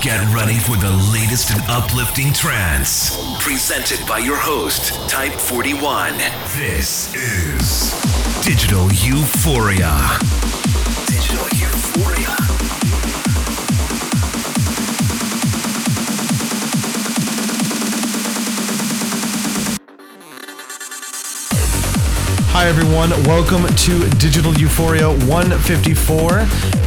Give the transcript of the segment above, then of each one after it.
Get ready for the latest and uplifting trance. Presented by your host, Type 41. This is Digital Euphoria. Digital Euphoria. Hi, everyone. Welcome to Digital Euphoria 154.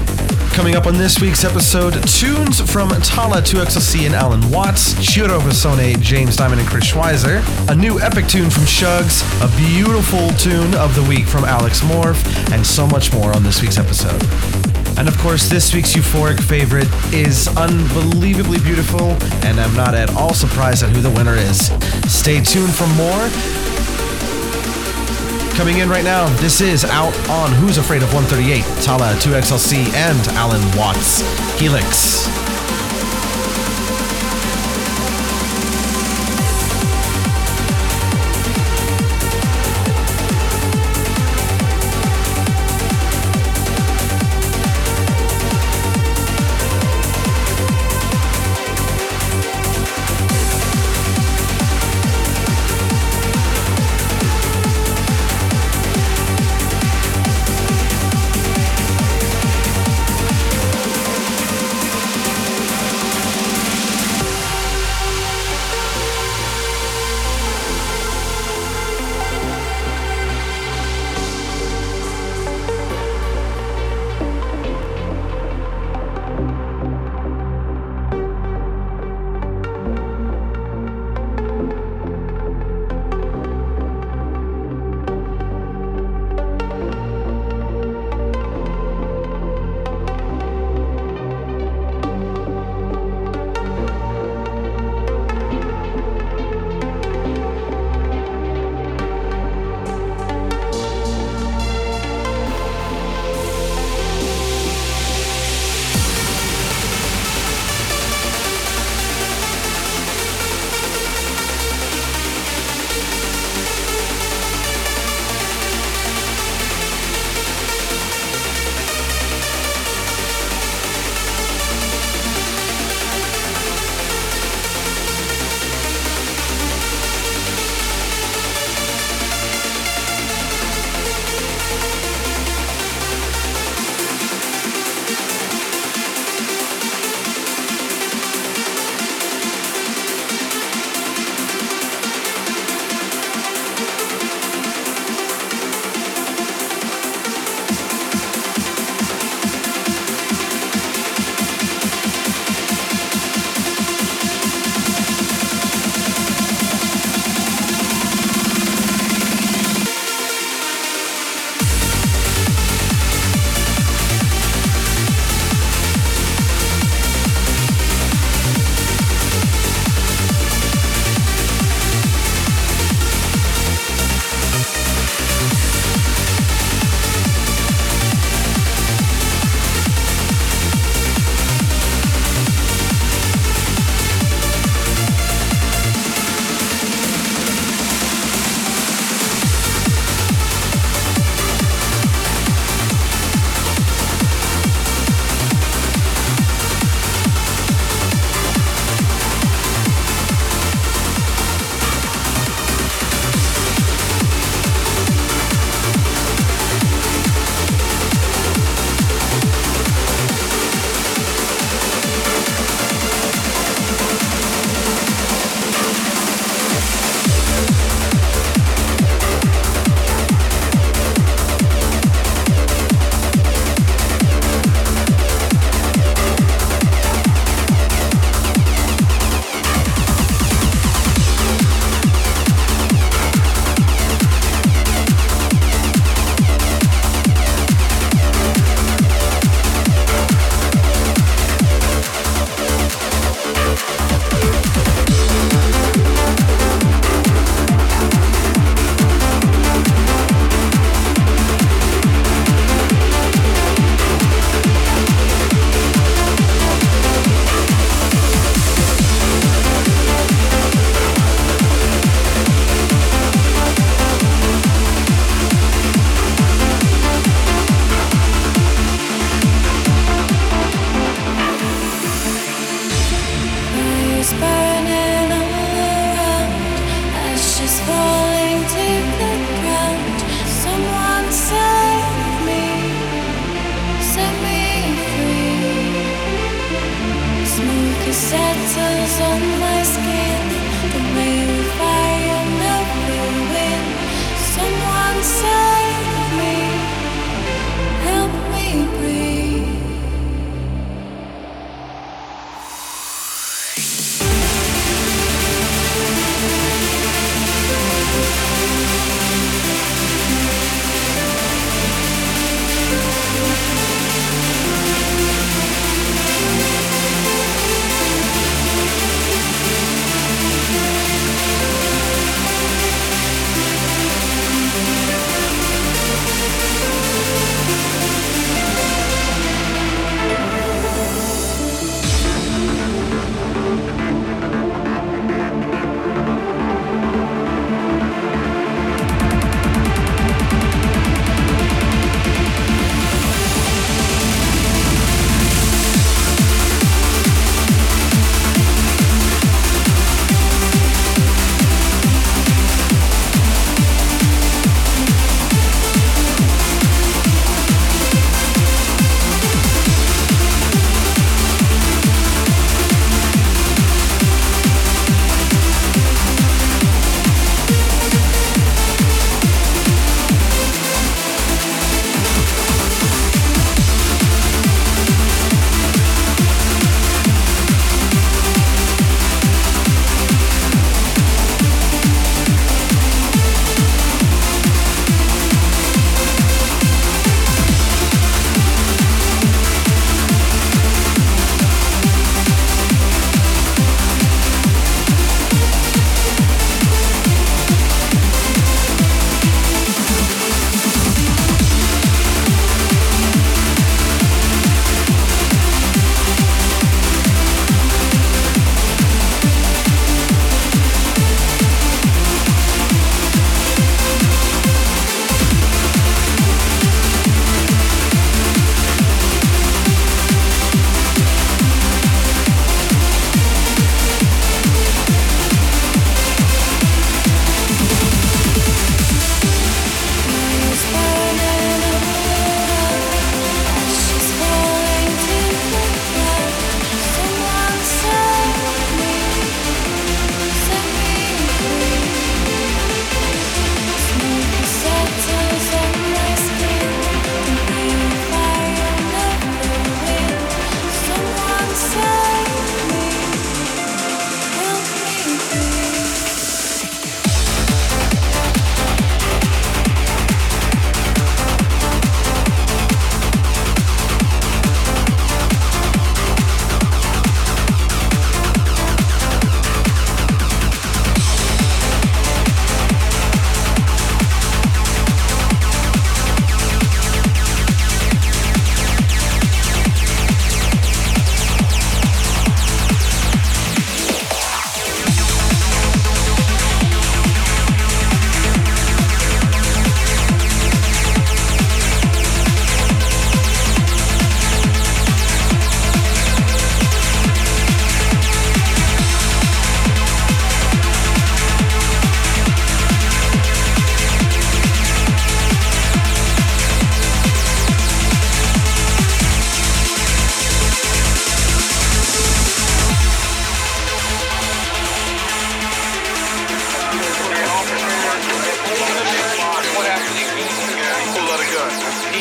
Coming up on this week's episode, tunes from Talla 2XLC and Allen Watts, Ciro Visone, James Diamond, and Chris Schweizer, a new epic tune from Shugs, a beautiful tune of the week from Alex Morph, and so much more on this week's episode. And of course, this week's euphoric favorite is unbelievably beautiful, and I'm not at all surprised at who the winner is. Stay tuned for more. Coming in right now, this is out on Who's Afraid of 138, Talla 2XLC, and Allen Watts, Helix.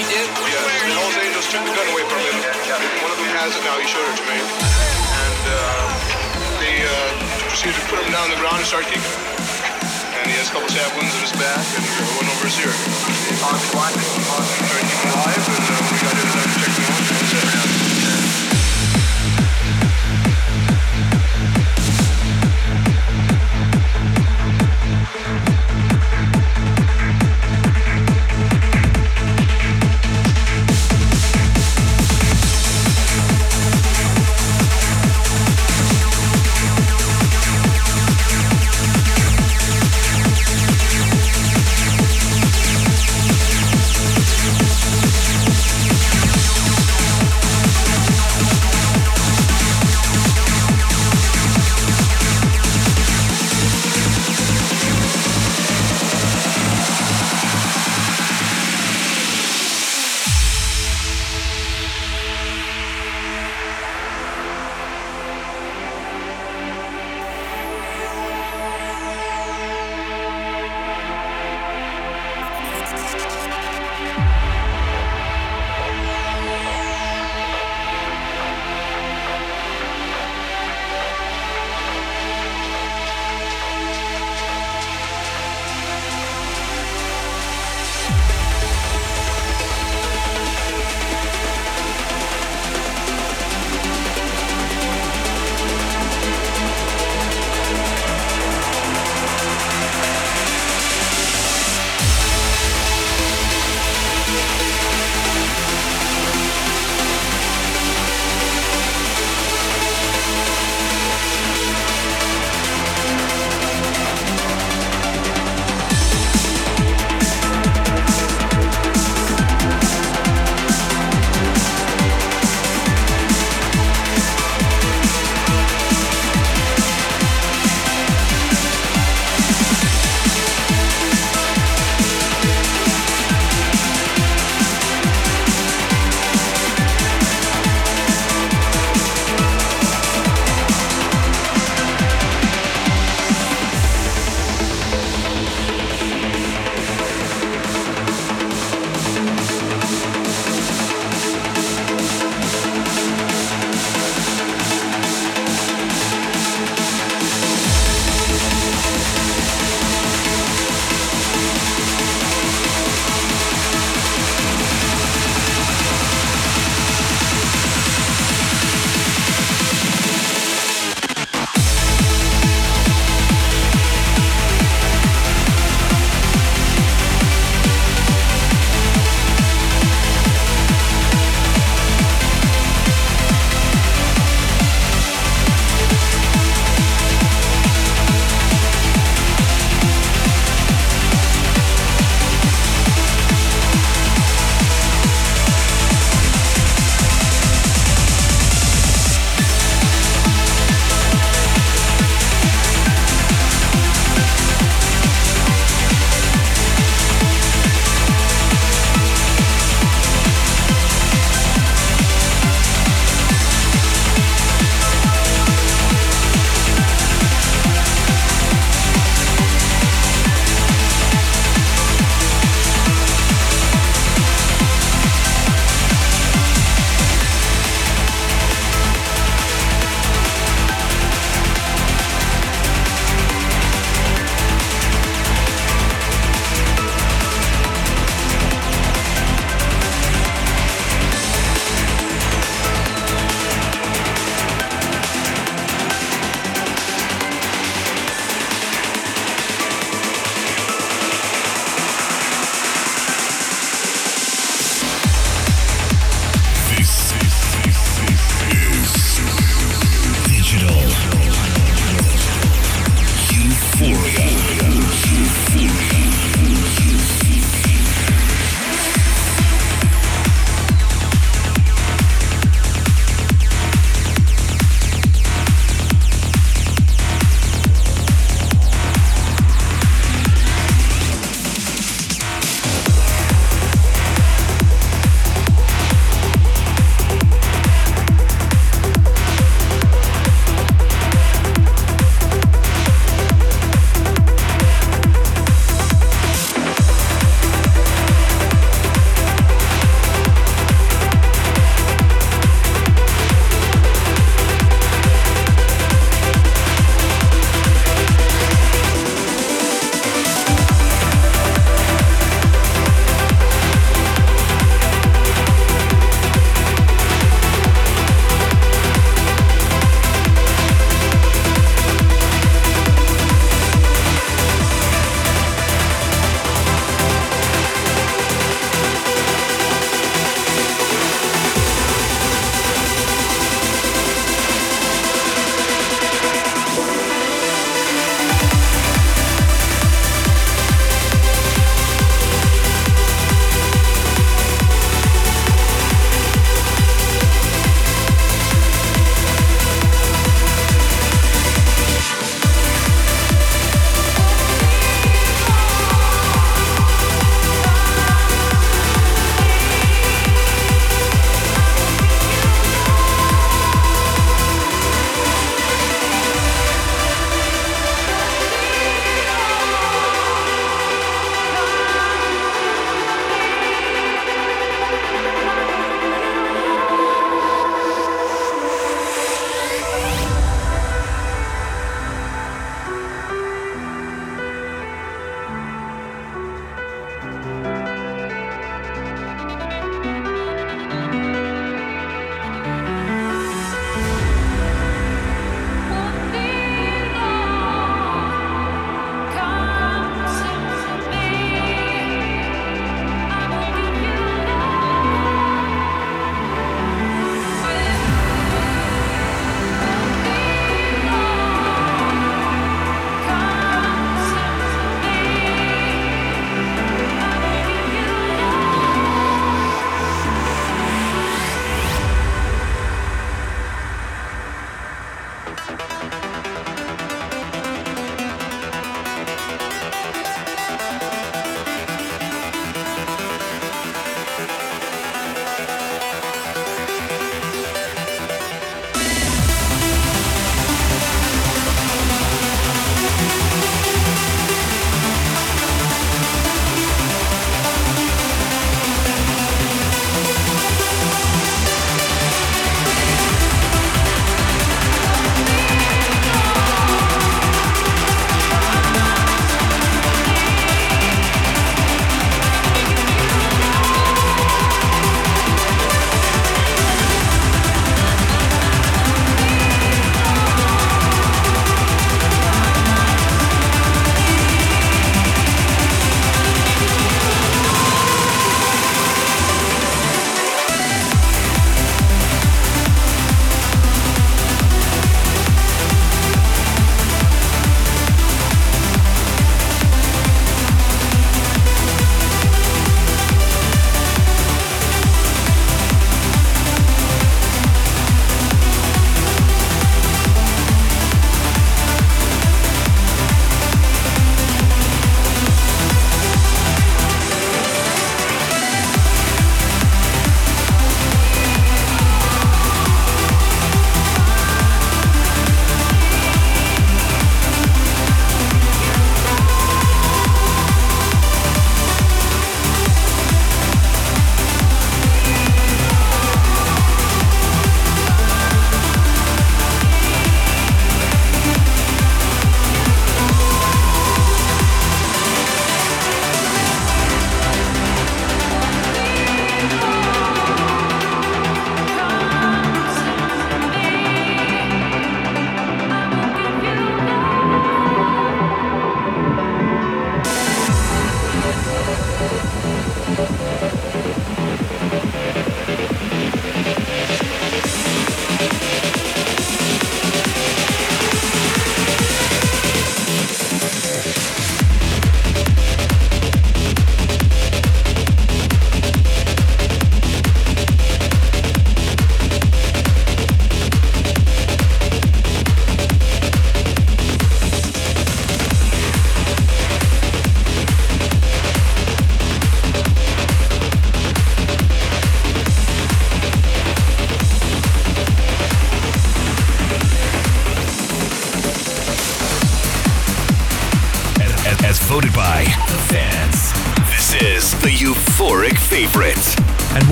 Yeah, and took the gun away from him. One of them has it now, he showed it to me. And proceeded to put him down on the ground and start kicking. And he has a couple stab wounds in his back and one over his ear. Started keeping alive and... Uh,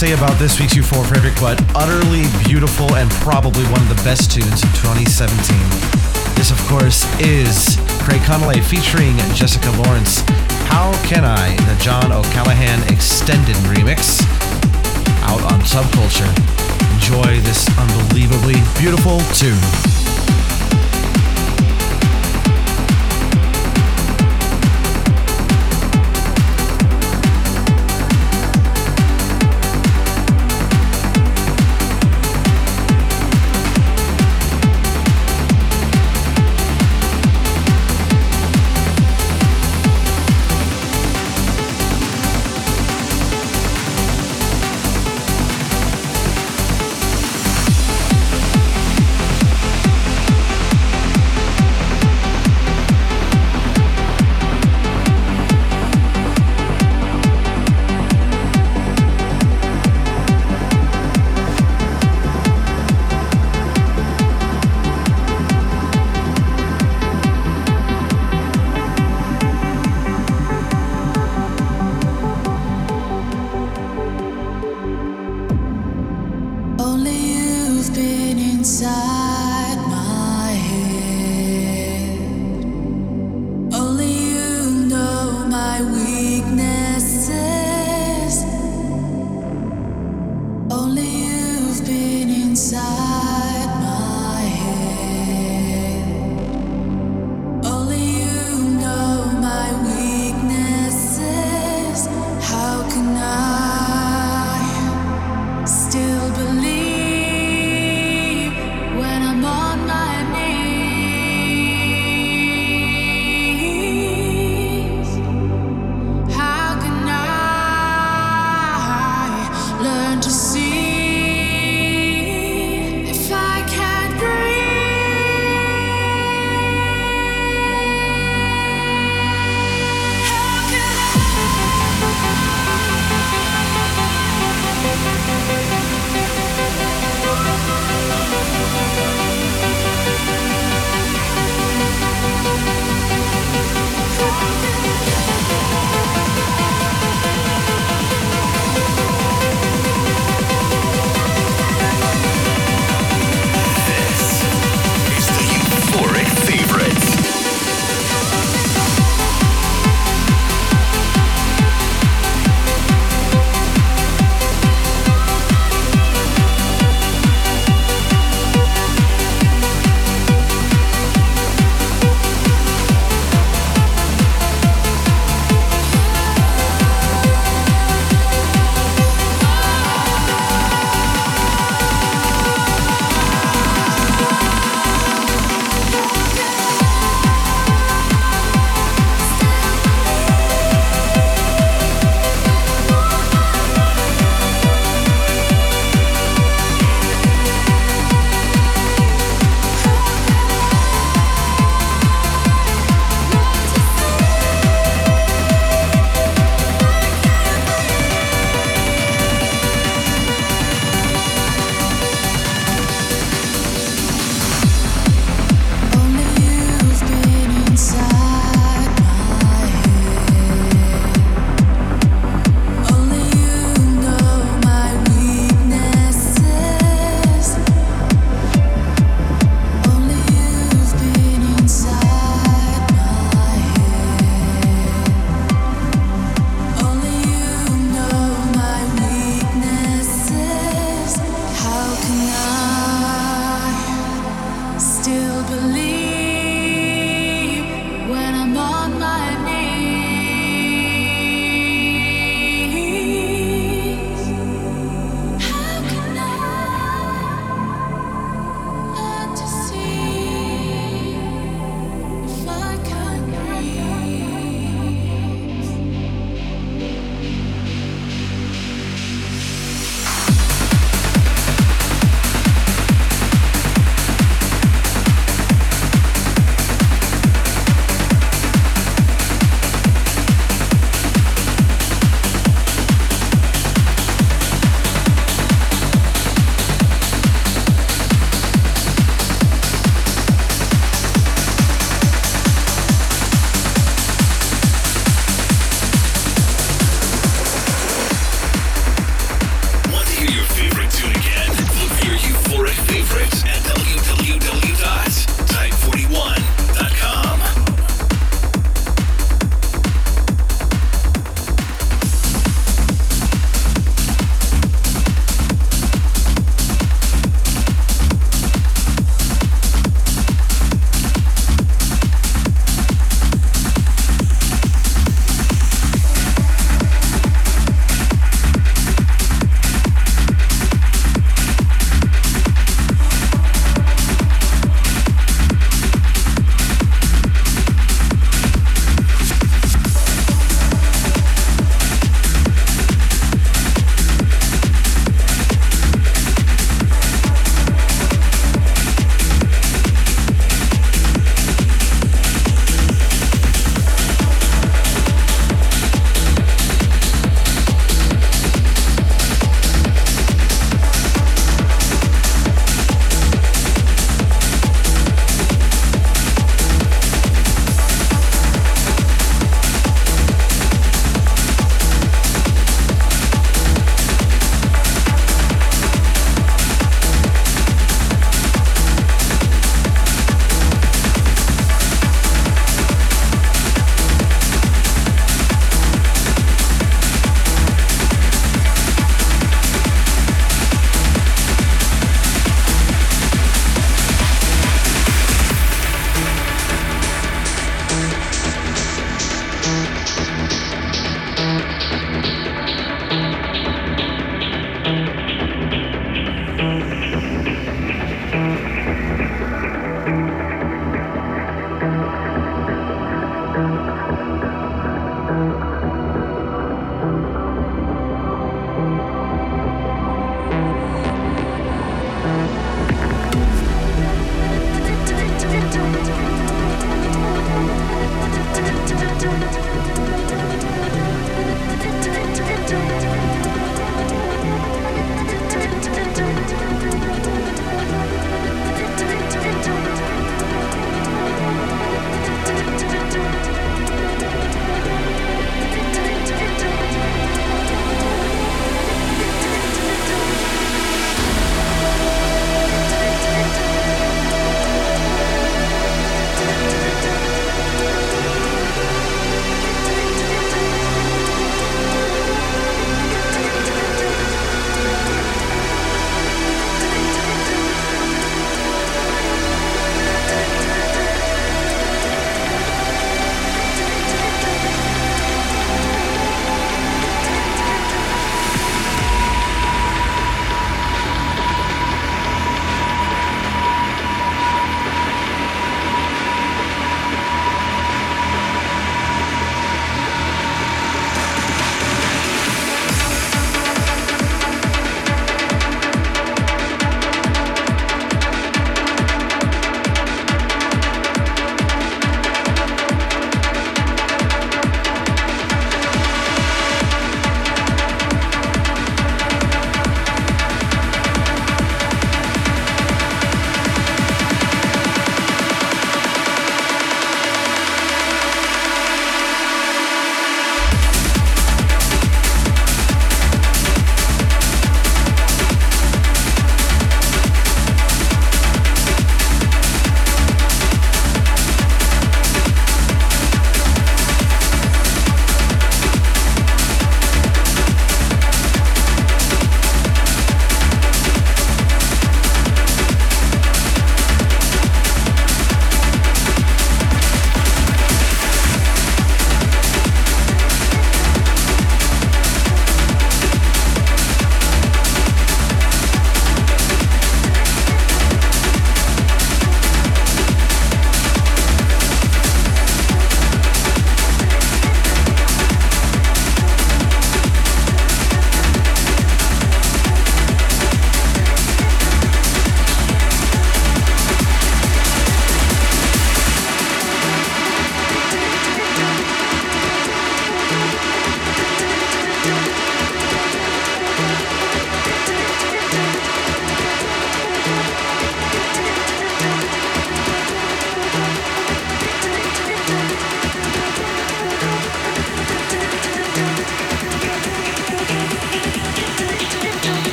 say about this week's Euphoric Favorite but utterly beautiful and probably one of the best tunes of 2017. This, of course, is Craig Connelly featuring Jessica Lawrence. How Can I, the John O'Callaghan extended remix, out on Subculture. Enjoy this unbelievably beautiful tune.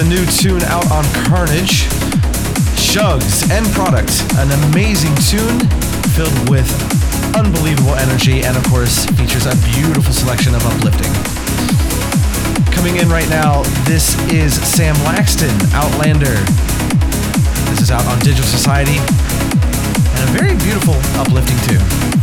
The new tune out on Carnage. Shugs End Product, an amazing tune filled with unbelievable energy and, of course, features a beautiful selection of uplifting. Coming in right now, this is Sam Laxton, Outlander. This is out on Digital Society, and a very beautiful, uplifting tune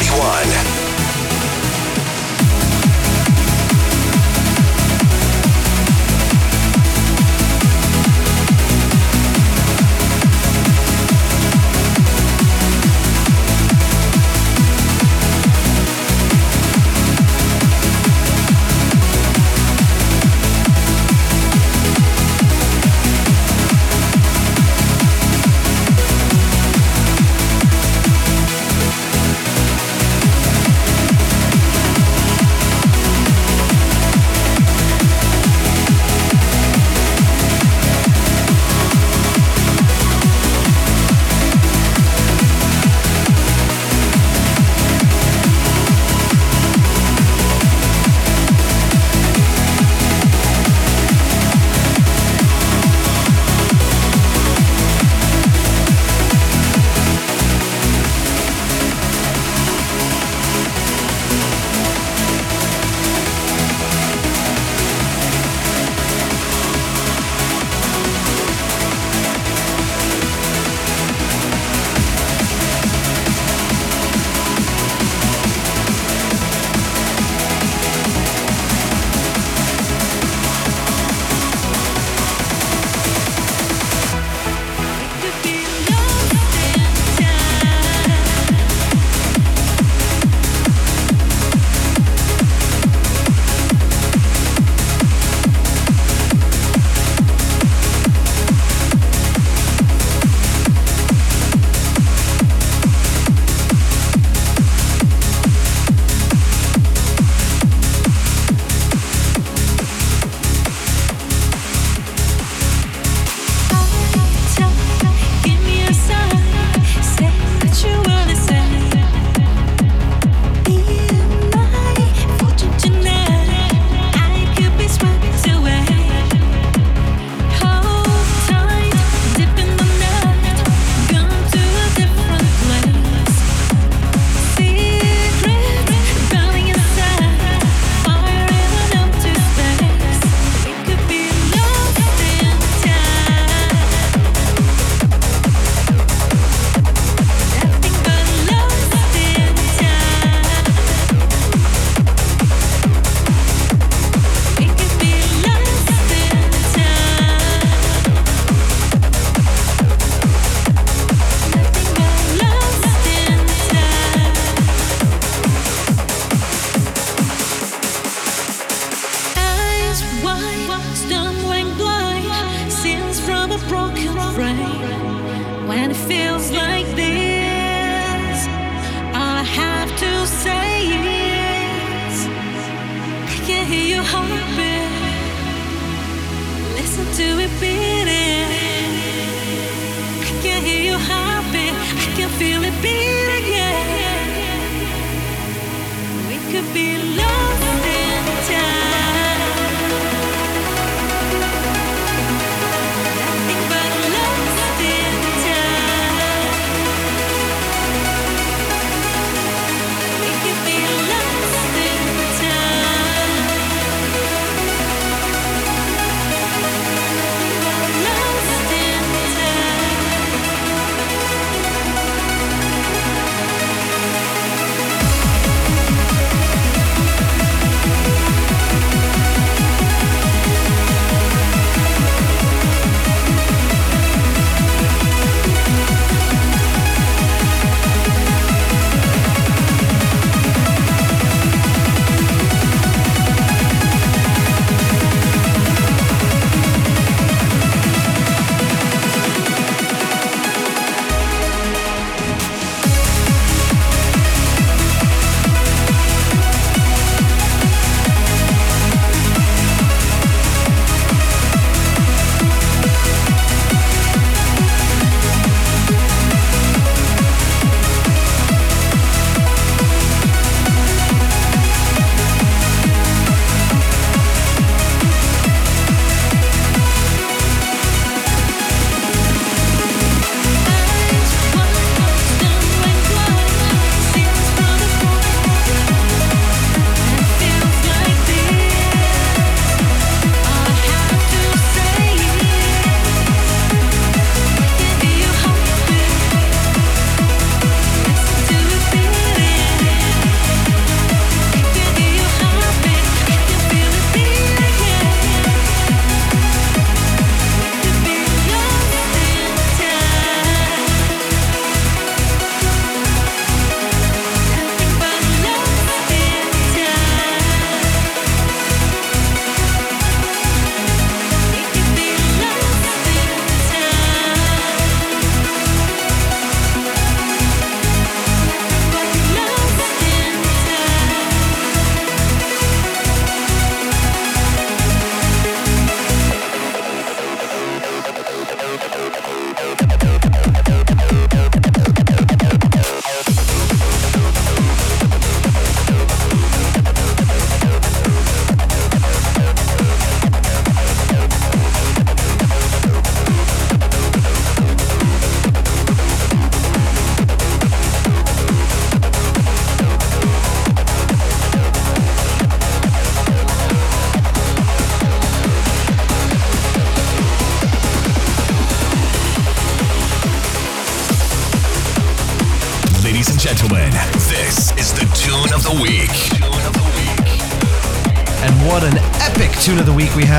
41.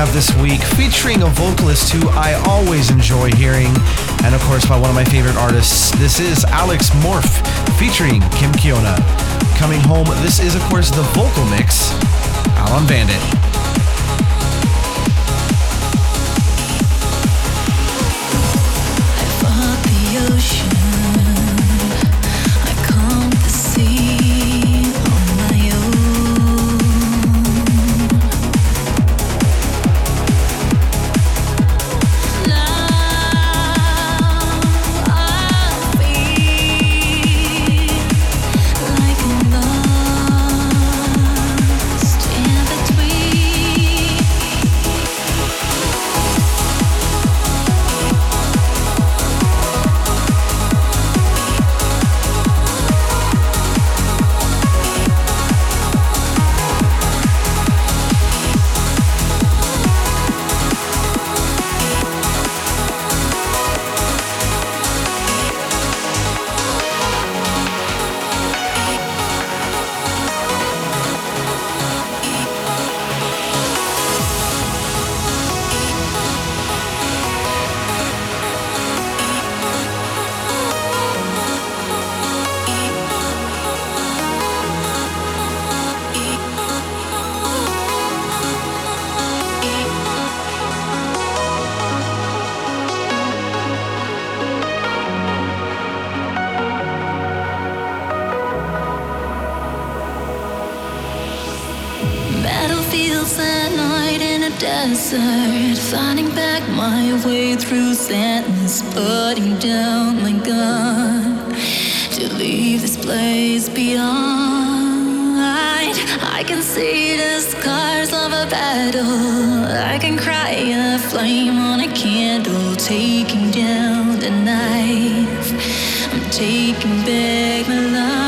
Have this week, featuring a vocalist who I always enjoy hearing, and of course by one of my favorite artists. This is Alex Morph, featuring Kim Kiona. Coming home, this is of course the vocal mix, Alon Bandit. Way through sadness, putting down my gun to to leave this place behind. I can see the scars of a battle. I can cry a flame on a candle, taking down the knife. I'm taking back my life.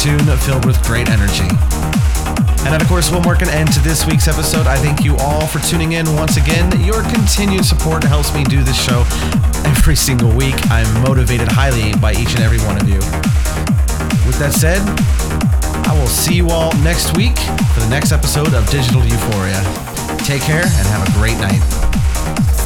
Tune filled with great energy. And that, of course, will mark an end to this week's episode. I thank you all for tuning in once again. Your continued support helps me do this show every single week. I'm motivated highly by each and every one of you. With that said, I will see you all next week for the next episode of Digital Euphoria. Take care and have a great night.